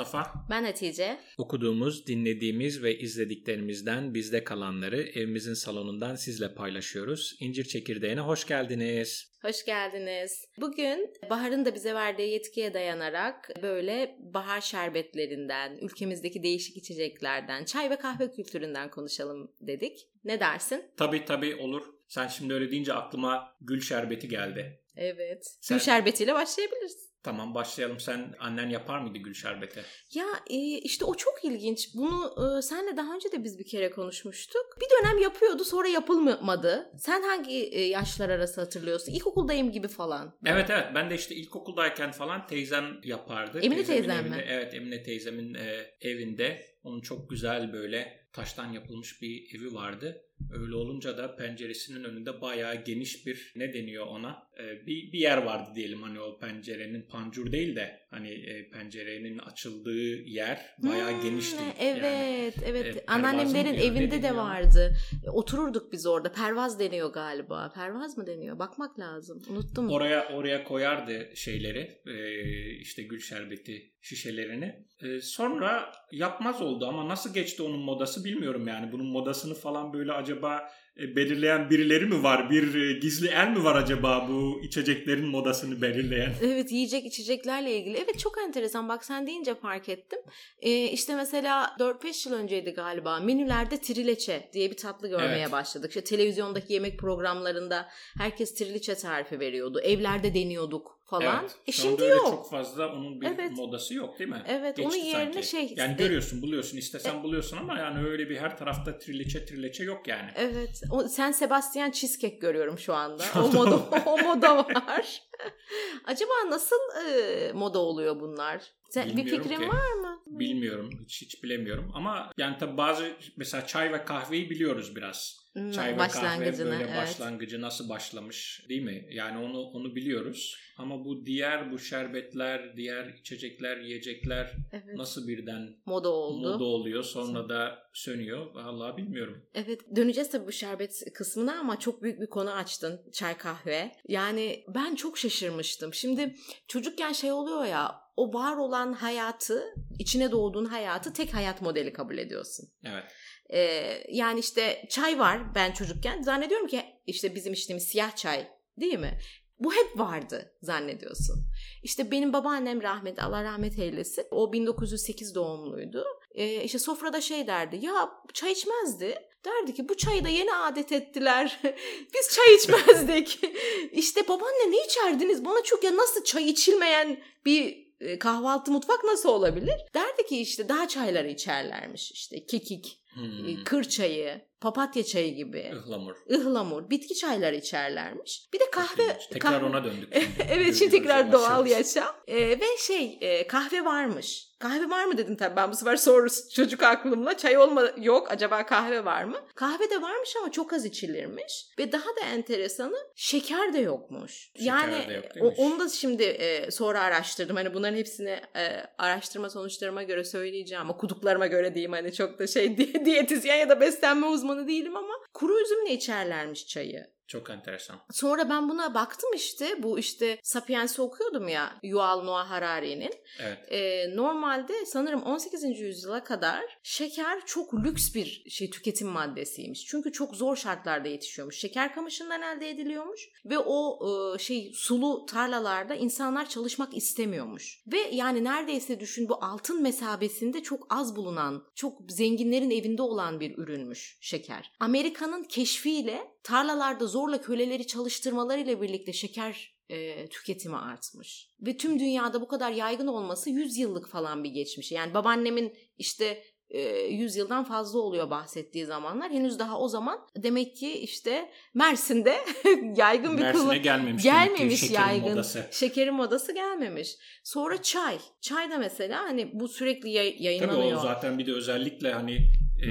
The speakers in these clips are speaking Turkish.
Ben Mustafa. Ben Hatice. Okuduğumuz, dinlediğimiz ve izlediklerimizden bizde kalanları evimizin salonundan sizle paylaşıyoruz. İncir Çekirdeğine hoş geldiniz. Hoş geldiniz. Bugün Bahar'ın da bize verdiği yetkiye dayanarak böyle bahar şerbetlerinden, ülkemizdeki değişik içeceklerden, çay ve kahve kültüründen konuşalım dedik. Ne dersin? Tabii tabii olur. Sen şimdi öyle deyince aklıma gül şerbeti geldi. Evet. Sen... Gül şerbetiyle başlayabiliriz. Tamam başlayalım. Sen annen yapar mıydı gül şerbeti? Ya e, işte o çok ilginç. Bunu e, senle daha önce de biz bir kere konuşmuştuk. Bir dönem yapıyordu sonra yapılmadı. Sen hangi e, yaşlar arası hatırlıyorsun? İlkokuldayım gibi falan. Evet evet. Ben de işte ilkokuldayken falan teyzem yapardı. Emine teyzem mi? Evet Emine teyzemin e, evinde. Onun çok güzel böyle taştan yapılmış bir evi vardı. Öyle olunca da penceresinin önünde bayağı geniş bir ne deniyor ona bir, bir yer vardı diyelim hani o pencerenin pancur değil de hani e, pencerenin açıldığı yer bayağı hmm, genişti. Evet yani, evet e, anneannemlerin evinde de vardı. E, otururduk biz orada pervaz deniyor galiba pervaz mı deniyor bakmak lazım unuttum. Oraya oraya koyardı şeyleri e, işte gül şerbeti şişelerini. E, sonra yapmaz oldu ama nasıl geçti onun modası bilmiyorum yani bunun modasını falan böyle acaba e, belirleyen birileri mi var? Bir e, gizli el mi var acaba bu içeceklerin modasını belirleyen? Evet yiyecek içeceklerle ilgili. Evet çok enteresan bak sen deyince fark ettim. Ee, işte mesela 4-5 yıl önceydi galiba menülerde trileçe diye bir tatlı görmeye evet. başladık. İşte televizyondaki yemek programlarında herkes trileçe tarifi veriyordu. Evlerde deniyorduk falan. Evet. E şimdi yok. çok fazla onun bir evet. modası yok değil mi? Evet Geçti onun yerine sanki. şey. Yani görüyorsun buluyorsun istesen e, buluyorsun ama yani öyle bir her tarafta trileçe trileçe yok yani. Evet. O, sen Sebastian Cheesecake görüyorum şu anda. o moda o moda var. Acaba nasıl e, moda oluyor bunlar? Sen, bir fikrin ki. var mı? Bilmiyorum. Hiç hiç bilemiyorum ama yani tabii bazı mesela çay ve kahveyi biliyoruz biraz. Hmm, Çay ve kahve böyle evet. başlangıcı nasıl başlamış değil mi? Yani onu onu biliyoruz. Ama bu diğer bu şerbetler, diğer içecekler, yiyecekler evet. nasıl birden moda oldu. Moda oluyor sonra da sönüyor. Vallahi bilmiyorum. Evet döneceğiz tabii bu şerbet kısmına ama çok büyük bir konu açtın. Çay kahve. Yani ben çok şaşırmıştım. Şimdi çocukken şey oluyor ya o var olan hayatı, içine doğduğun hayatı tek hayat modeli kabul ediyorsun. Evet. Ee, yani işte çay var ben çocukken. Zannediyorum ki işte bizim içtiğimiz siyah çay değil mi? Bu hep vardı zannediyorsun. İşte benim babaannem rahmetli Allah rahmet eylesin. O 1908 doğumluydu. Ee, işte sofrada şey derdi. Ya çay içmezdi. Derdi ki bu çayı da yeni adet ettiler. Biz çay içmezdik. İşte babaanne ne içerdiniz? Bana çok ya nasıl çay içilmeyen bir e, kahvaltı mutfak nasıl olabilir? Derdi ki işte daha çayları içerlermiş işte kekik, hmm. E, kır çayı, papatya çayı gibi. Ihlamur. Ihlamur. Bitki çayları içerlermiş. Bir de kahve. Tekrar kahve... ona döndük. evet şimdi tekrar doğal yaşam. Ee, ve şey e, kahve varmış. Kahve var mı dedim tabii ben bu sefer soru çocuk aklımla. Çay olma yok acaba kahve var mı? Kahve de varmış ama çok az içilirmiş. Ve daha da enteresanı şeker de yokmuş. Şeker yani de yok, onu da şimdi e, sonra araştırdım. Hani bunların hepsini e, araştırma sonuçlarıma göre söyleyeceğim. Okuduklarıma göre diyeyim hani çok da şey diyetizyen ya da beslenme uzmanı değilim ama kuru üzümle içerlermiş çayı. Çok enteresan. Sonra ben buna baktım işte. Bu işte Sapiens'i okuyordum ya. Yuval Noah Harari'nin. Evet. Ee, normalde sanırım 18. yüzyıla kadar şeker çok lüks bir şey tüketim maddesiymiş. Çünkü çok zor şartlarda yetişiyormuş. Şeker kamışından elde ediliyormuş ve o e, şey sulu tarlalarda insanlar çalışmak istemiyormuş. Ve yani neredeyse düşün bu altın mesabesinde çok az bulunan, çok zenginlerin evinde olan bir ürünmüş şeker. Amerika'nın keşfiyle tarlalarda zorla köleleri çalıştırmalarıyla birlikte şeker e, tüketimi artmış. Ve tüm dünyada bu kadar yaygın olması 100 yıllık falan bir geçmiş. Yani babaannemin işte 100 yıldan fazla oluyor bahsettiği zamanlar. Henüz daha o zaman demek ki işte Mersin'de yaygın bir Mersin'e gelmemiş. Gelmemiş şekerin yaygın. Modası. Şekerin modası gelmemiş. Sonra çay. Çay da mesela hani bu sürekli yayınlanıyor. Tabii o zaten bir de özellikle hani e,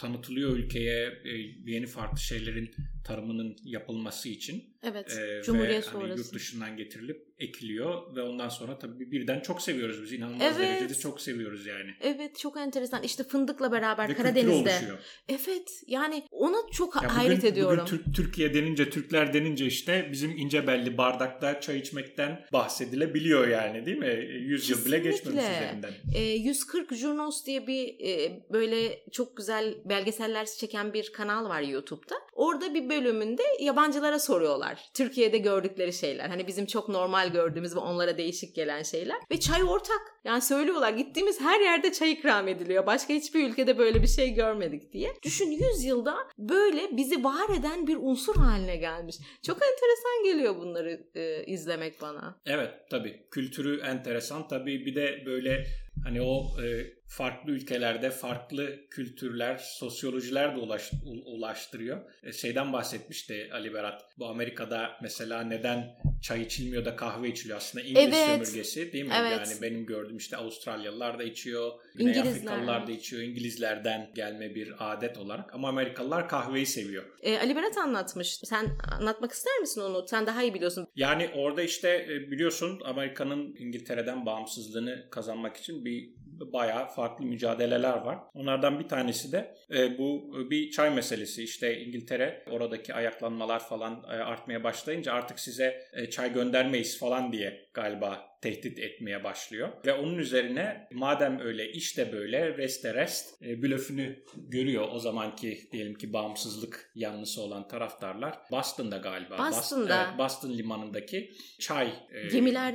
tanıtılıyor ülkeye e, yeni farklı şeylerin tarımının yapılması için. Evet. Ee, Cumhuriyet ve hani sonrası. yurt dışından getirilip ekiliyor ve ondan sonra tabii birden çok seviyoruz biz. İnanılmaz Evet. derecede çok seviyoruz yani. Evet çok enteresan. İşte fındıkla beraber Ve Karadeniz'de. oluşuyor. Evet yani ona çok Ya bugün, hayret ediyorum. Bugün Türk, Türkiye denince, Türkler denince işte bizim ince belli bardakta çay içmekten bahsedilebiliyor yani değil mi? 100 yıl bile geçmemiş üzerinden. E, 140 Jurnos diye bir e, böyle çok güzel belgeseller çeken bir kanal var YouTube'da. Orada bir bölümünde yabancılara soruyorlar. Türkiye'de gördükleri şeyler. Hani bizim çok normal gördüğümüz ve onlara değişik gelen şeyler. Ve çay ortak. Yani söylüyorlar gittiğimiz her yerde çay ikram ediliyor. Başka hiçbir ülkede böyle bir şey görmedik diye. Düşün 100 yılda böyle bizi var eden bir unsur haline gelmiş. Çok enteresan geliyor bunları e, izlemek bana. Evet tabii kültürü enteresan tabii bir de böyle hani o e, farklı ülkelerde farklı kültürler, sosyolojiler de ulaş, ulaştırıyor. E, şeyden bahsetmişti Ali Berat. Bu Amerika'da mesela neden çay içilmiyor da kahve içiliyor aslında İngiliz Evet. sömürgesi değil mi? Evet. Yani benim gördüğüm işte Avustralyalılar da içiyor, Güney İngilizler. Afrikalılar da içiyor, İngilizlerden gelme bir adet olarak ama Amerikalılar kahveyi seviyor. E, Ali Berat anlatmış. Sen anlatmak ister misin onu? Sen daha iyi biliyorsun. Yani orada işte e, biliyorsun Amerika'nın İngiltere'den bağımsızlığını kazanmak için bir bayağı farklı mücadeleler var. Onlardan bir tanesi de e, bu bir çay meselesi. İşte İngiltere oradaki ayaklanmalar falan e, artmaya başlayınca artık size e, çay göndermeyiz falan diye galiba tehdit etmeye başlıyor. Ve onun üzerine madem öyle işte böyle reste rest e, blöfünü görüyor o zamanki diyelim ki bağımsızlık yanlısı olan taraftarlar. Boston'da galiba. Bos- Boston'da. evet, Boston limanındaki çay e,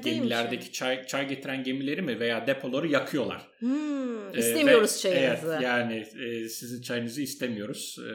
gemilerdeki yani. çay çay getiren gemileri mi veya depoları yakıyorlar. Hmm, Ee, istemiyoruz ve- çayınızı. Evet yani e, sizin çayınızı istemiyoruz E,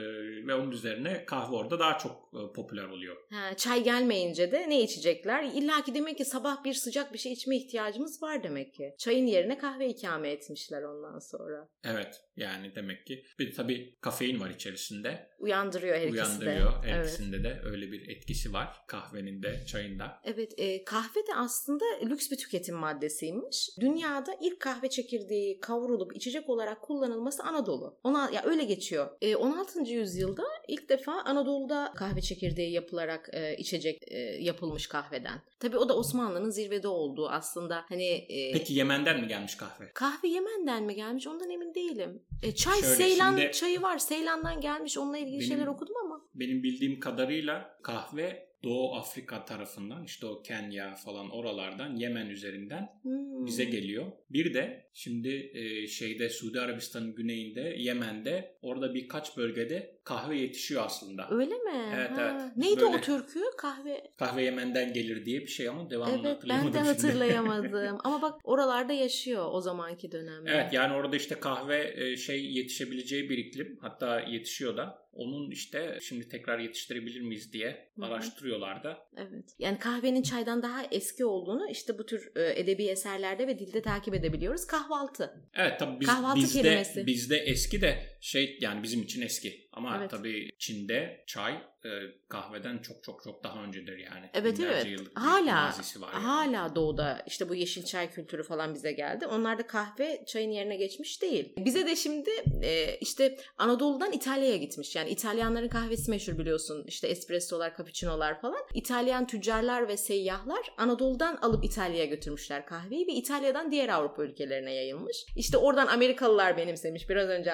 ve onun üzerine kahve orada daha çok e, popüler oluyor. Ha, çay gelmeyince de ne içecekler? İlla ki demek ki sabah bir sıcak bir şey içme ihtiyacımız var demek ki. Çayın yerine kahve ikame etmişler ondan sonra. Evet yani demek ki bir tabii kafein var içerisinde. Uyandırıyor her ikisi de. Uyandırıyor. Her Evet. de öyle bir etkisi var. Kahvenin de çayın da. Evet, e, kahve de aslında lüks bir tüketim maddesiymiş. Dünyada ilk kahve çekirdeği kavrulup içecek olarak kullanılması Anadolu. Ona ya öyle geçiyor. E, 16. yüzyılda ilk defa Anadolu'da kahve çekirdeği yapılarak e, içecek e, yapılmış kahveden. Tabii o da Osmanlı'nın zirvede olduğu aslında hani e, Peki Yemen'den mi gelmiş kahve? kahve Yemen'den mi gelmiş ondan emin değilim. E, çay Şöyle, Seylan şimdi- çayı var. Seylan'dan gelmiş. Onunla ilgili Benim- şeyler okudum ama. Benim bildiğim kadarıyla kahve Doğu Afrika tarafından işte o Kenya falan oralardan Yemen üzerinden Hmm. bize geliyor. Bir de şimdi e, şeyde Suudi Arabistan'ın güneyinde Yemen'de orada birkaç bölgede kahve yetişiyor aslında. Öyle mi? Evet, Ha. evet. Neydi Böyle- o türkü? Kahve. Kahve Yemen'den gelir diye bir şey ama devamını Evet ben hatırlayamadım de şimdi. hatırlayamadım. ama bak oralarda yaşıyor o zamanki dönemde. Evet yani orada işte kahve e, şey yetişebileceği bir iklim hatta yetişiyor da onun işte şimdi tekrar yetiştirebilir miyiz diye Hı hı. araştırıyorlar da. Evet. Yani kahvenin çaydan daha eski olduğunu işte bu tür e, edebi eserlerde ve dilde takip edebiliyoruz. Kahvaltı. Evet tabii biz, Kahvaltı bizde, kelimesi. bizde eski de şey yani bizim için eski ama Evet. tabii Çin'de çay e, kahveden çok çok çok daha öncedir yani. Evet evet. yıllık Hala var yani. hala doğuda işte bu yeşil çay kültürü falan bize geldi. Onlar da kahve çayın yerine geçmiş değil. Bize de şimdi e, işte Anadolu'dan İtalya'ya gitmiş. Yani İtalyanların kahvesi meşhur biliyorsun. İşte espressolar, cappuccino'lar falan. İtalyan tüccarlar ve seyyahlar Anadolu'dan alıp İtalya'ya götürmüşler kahveyi ve İtalya'dan diğer Avrupa ülkelerine yayılmış. İşte oradan Amerikalılar benimsemiş biraz önce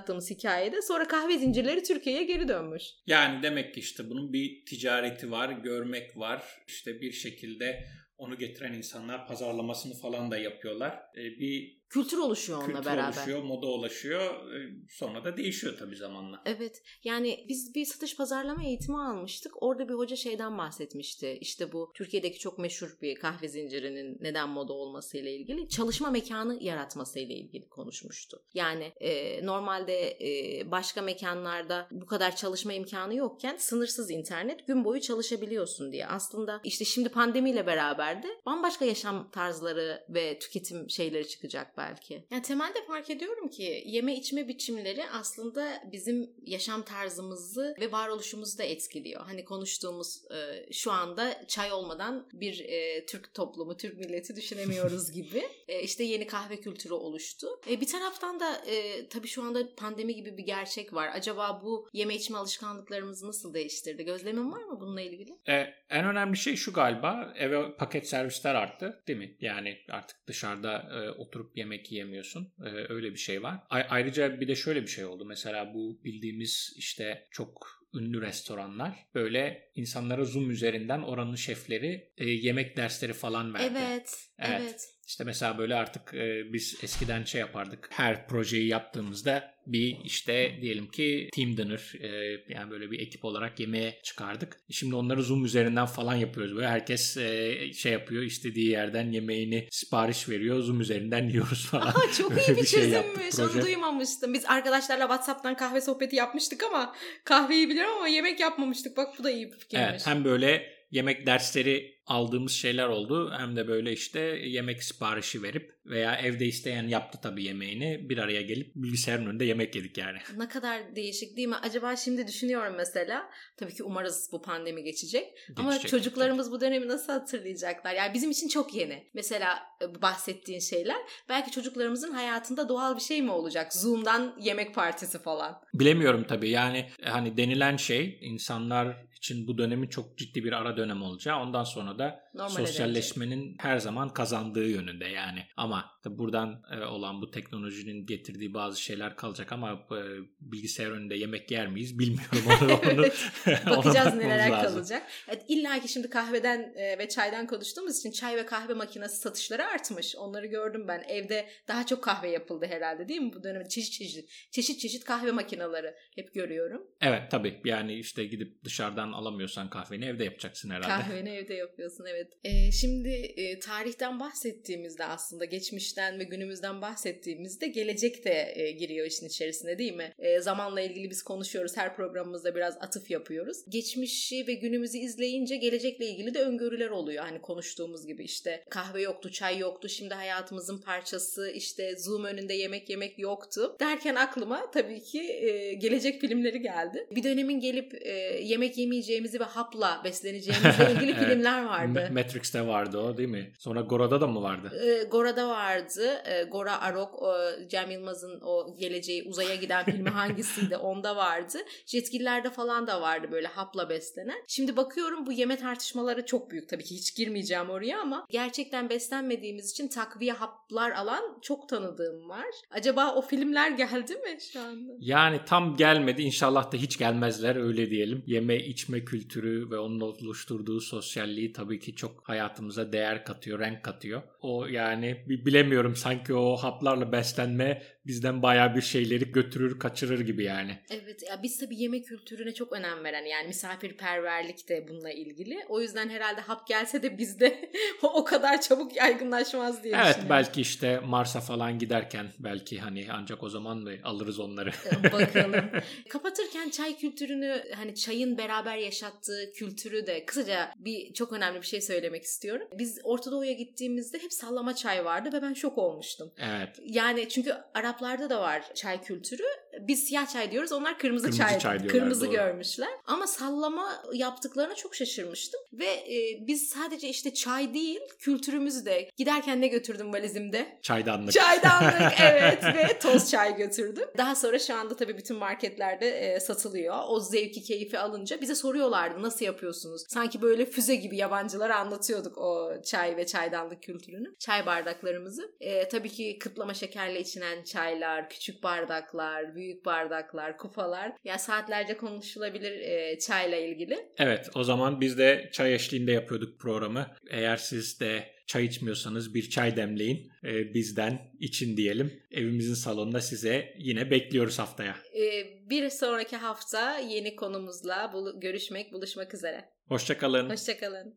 anlattığımız hikayede. Sonra kahve zincirleri Türkiye'ye geri dönmüş. Yani demek ki işte bunun bir ticareti var, görmek var. İşte bir şekilde onu getiren insanlar pazarlamasını falan da yapıyorlar. E, bir Kültür oluşuyor onunla kültür beraber. oluşuyor, moda ulaşıyor. E, sonra da değişiyor tabii zamanla. Evet yani biz bir satış pazarlama eğitimi almıştık. Orada bir hoca şeyden bahsetmişti. İşte bu Türkiye'deki çok meşhur bir kahve zincirinin neden moda olması ile ilgili çalışma mekanı yaratması ile ilgili konuşmuştu. Yani e, normalde e, başka mekanlarda bu kadar çalışma imkanı yokken sınırsız internet gün boyu çalışabiliyorsun diye. Aslında işte şimdi pandemiyle beraber ülkelerde bambaşka yaşam tarzları ve tüketim şeyleri çıkacak belki. Yani temelde fark ediyorum ki yeme içme biçimleri aslında bizim yaşam tarzımızı ve varoluşumuzu da etkiliyor. Hani konuştuğumuz e, şu anda çay olmadan bir e, Türk toplumu, Türk milleti düşünemiyoruz gibi. E, işte yeni kahve kültürü oluştu. E, bir taraftan da e, tabii şu anda pandemi gibi bir gerçek var. Acaba bu yeme içme alışkanlıklarımızı nasıl değiştirdi? Gözlemin var mı bununla ilgili? E, en önemli şey şu galiba eve paket servisler arttı değil mi? Yani artık dışarıda e, oturup yemek yiyemiyorsun. E, öyle bir şey var. A- ayrıca bir de şöyle bir şey oldu. Mesela bu bildiğimiz işte çok ünlü restoranlar böyle insanlara Zoom üzerinden oranın şefleri e, yemek dersleri falan verdi. Evet, evet. evet. İşte mesela böyle artık e, biz eskiden şey yapardık. Her projeyi yaptığımızda bir işte diyelim ki team dinner e, yani böyle bir ekip olarak yemeğe çıkardık. Şimdi onları Zoom üzerinden falan yapıyoruz. Böyle herkes e, şey yapıyor istediği yerden yemeğini sipariş veriyor. Zoom üzerinden yiyoruz falan. Aha, çok iyi bir, bir şey çözümmüş. Şey Onu duymamıştım. Biz arkadaşlarla WhatsApp'tan kahve sohbeti yapmıştık ama kahveyi biliyorum ama yemek yapmamıştık. Bak bu da iyi bir fikirmiş. Evet, hem böyle yemek dersleri aldığımız şeyler oldu. Hem de böyle işte yemek siparişi verip veya evde isteyen yaptı tabii yemeğini bir araya gelip bilgisayarın önünde yemek yedik yani. Ne kadar değişik değil mi? Acaba şimdi düşünüyorum mesela. Tabii ki umarız bu pandemi geçecek. geçecek Ama çocuklarımız geçecek. bu dönemi nasıl hatırlayacaklar? Yani bizim için çok yeni. Mesela e, bahsettiğin şeyler belki çocuklarımızın hayatında doğal bir şey mi olacak? Zoom'dan yemek partisi falan. Bilemiyorum tabii. Yani hani denilen şey insanlar için bu dönemin çok ciddi bir ara dönem olacağı. Ondan sonra da Normal sosyalleşmenin edecek. her zaman kazandığı yönünde yani. Ama buradan e, olan bu teknolojinin getirdiği bazı şeyler kalacak ama e, bilgisayar önünde yemek yer miyiz bilmiyorum onu. onu Bakacağız neler kalacak. Evet, İlla ki şimdi kahveden e, ve çaydan konuştuğumuz için çay ve kahve makinesi satışları artmış. Onları gördüm ben. Evde daha çok kahve yapıldı herhalde değil mi bu dönemde? Çeşit çeşit çeşit çeşit kahve makineleri hep görüyorum. Evet tabii. Yani işte gidip dışarıdan alamıyorsan kahveni evde yapacaksın herhalde. Kahveni evde yapıyorsun evet. Ee, şimdi e, tarihten bahsettiğimizde aslında geçmişten ve günümüzden bahsettiğimizde gelecek de e, giriyor işin içerisine değil mi? E, zamanla ilgili biz konuşuyoruz. Her programımızda biraz atıf yapıyoruz. Geçmişi ve günümüzü izleyince gelecekle ilgili de öngörüler oluyor. Hani konuştuğumuz gibi işte kahve yoktu, çay yoktu. Şimdi hayatımızın parçası işte Zoom önünde yemek yemek yoktu. Derken aklıma tabii ki e, gelecek filmleri geldi. Bir dönemin gelip e, yemek yemeyeceğimizi ve hapla besleneceğimizle ilgili filmler vardı. Matrix'te vardı o değil mi? Sonra Gora'da da mı vardı? E, Gora'da vardı. E, Gora Arok, o, Cem Yılmaz'ın o geleceği uzaya giden filmi hangisiydi? Onda vardı. Jetgiller'de falan da vardı böyle hapla beslenen. Şimdi bakıyorum bu yeme tartışmaları çok büyük. Tabii ki hiç girmeyeceğim oraya ama gerçekten beslenmediğimiz için takviye haplar alan çok tanıdığım var. Acaba o filmler geldi mi şu anda? Yani tam gelmedi. İnşallah da hiç gelmezler öyle diyelim. Yeme içme kültürü ve onun oluşturduğu sosyalliği tabii ki çok hayatımıza değer katıyor, renk katıyor. O yani bilemiyorum sanki o haplarla beslenme bizden baya bir şeyleri götürür, kaçırır gibi yani. Evet ya biz tabii yemek kültürüne çok önem veren yani misafirperverlik de bununla ilgili. O yüzden herhalde hap gelse de bizde o kadar çabuk yaygınlaşmaz diye Evet belki işte Mars'a falan giderken belki hani ancak o zaman mı alırız onları. Bakalım. Kapatırken çay kültürünü hani çayın beraber yaşattığı kültürü de kısaca bir çok önemli bir şey söylemek istiyorum. Biz Orta Doğu'ya gittiğimizde hep sallama çay vardı ve ben şok olmuştum. Evet. Yani çünkü Araplarda da var çay kültürü. Biz siyah çay diyoruz. Onlar kırmızı, kırmızı çay, çay diyorlar, kırmızı doğru. görmüşler. Ama sallama yaptıklarına çok şaşırmıştım. Ve e, biz sadece işte çay değil kültürümüzü de giderken ne götürdüm valizimde? Çaydanlık. Çaydanlık evet ve toz çay götürdüm. Daha sonra şu anda tabii bütün marketlerde e, satılıyor. O zevki keyfi alınca bize soruyorlardı nasıl yapıyorsunuz? Sanki böyle füze gibi yabancılara anlatıyorduk o çay ve çaydanlık kültürünü. Çay bardaklarımızı. E, tabii ki kıtlama şekerle içilen çaylar, küçük bardaklar, büyük bardaklar, kupalar. Ya yani saatlerce konuşulabilir e, çayla ilgili. Evet o zaman biz de çay eşliğinde yapıyorduk programı. Eğer siz de çay içmiyorsanız bir çay demleyin. E, bizden için diyelim. Evimizin salonunda size yine bekliyoruz haftaya. E, bir sonraki hafta yeni konumuzla bul- görüşmek, buluşmak üzere. Hoşçakalın. Hoşçakalın.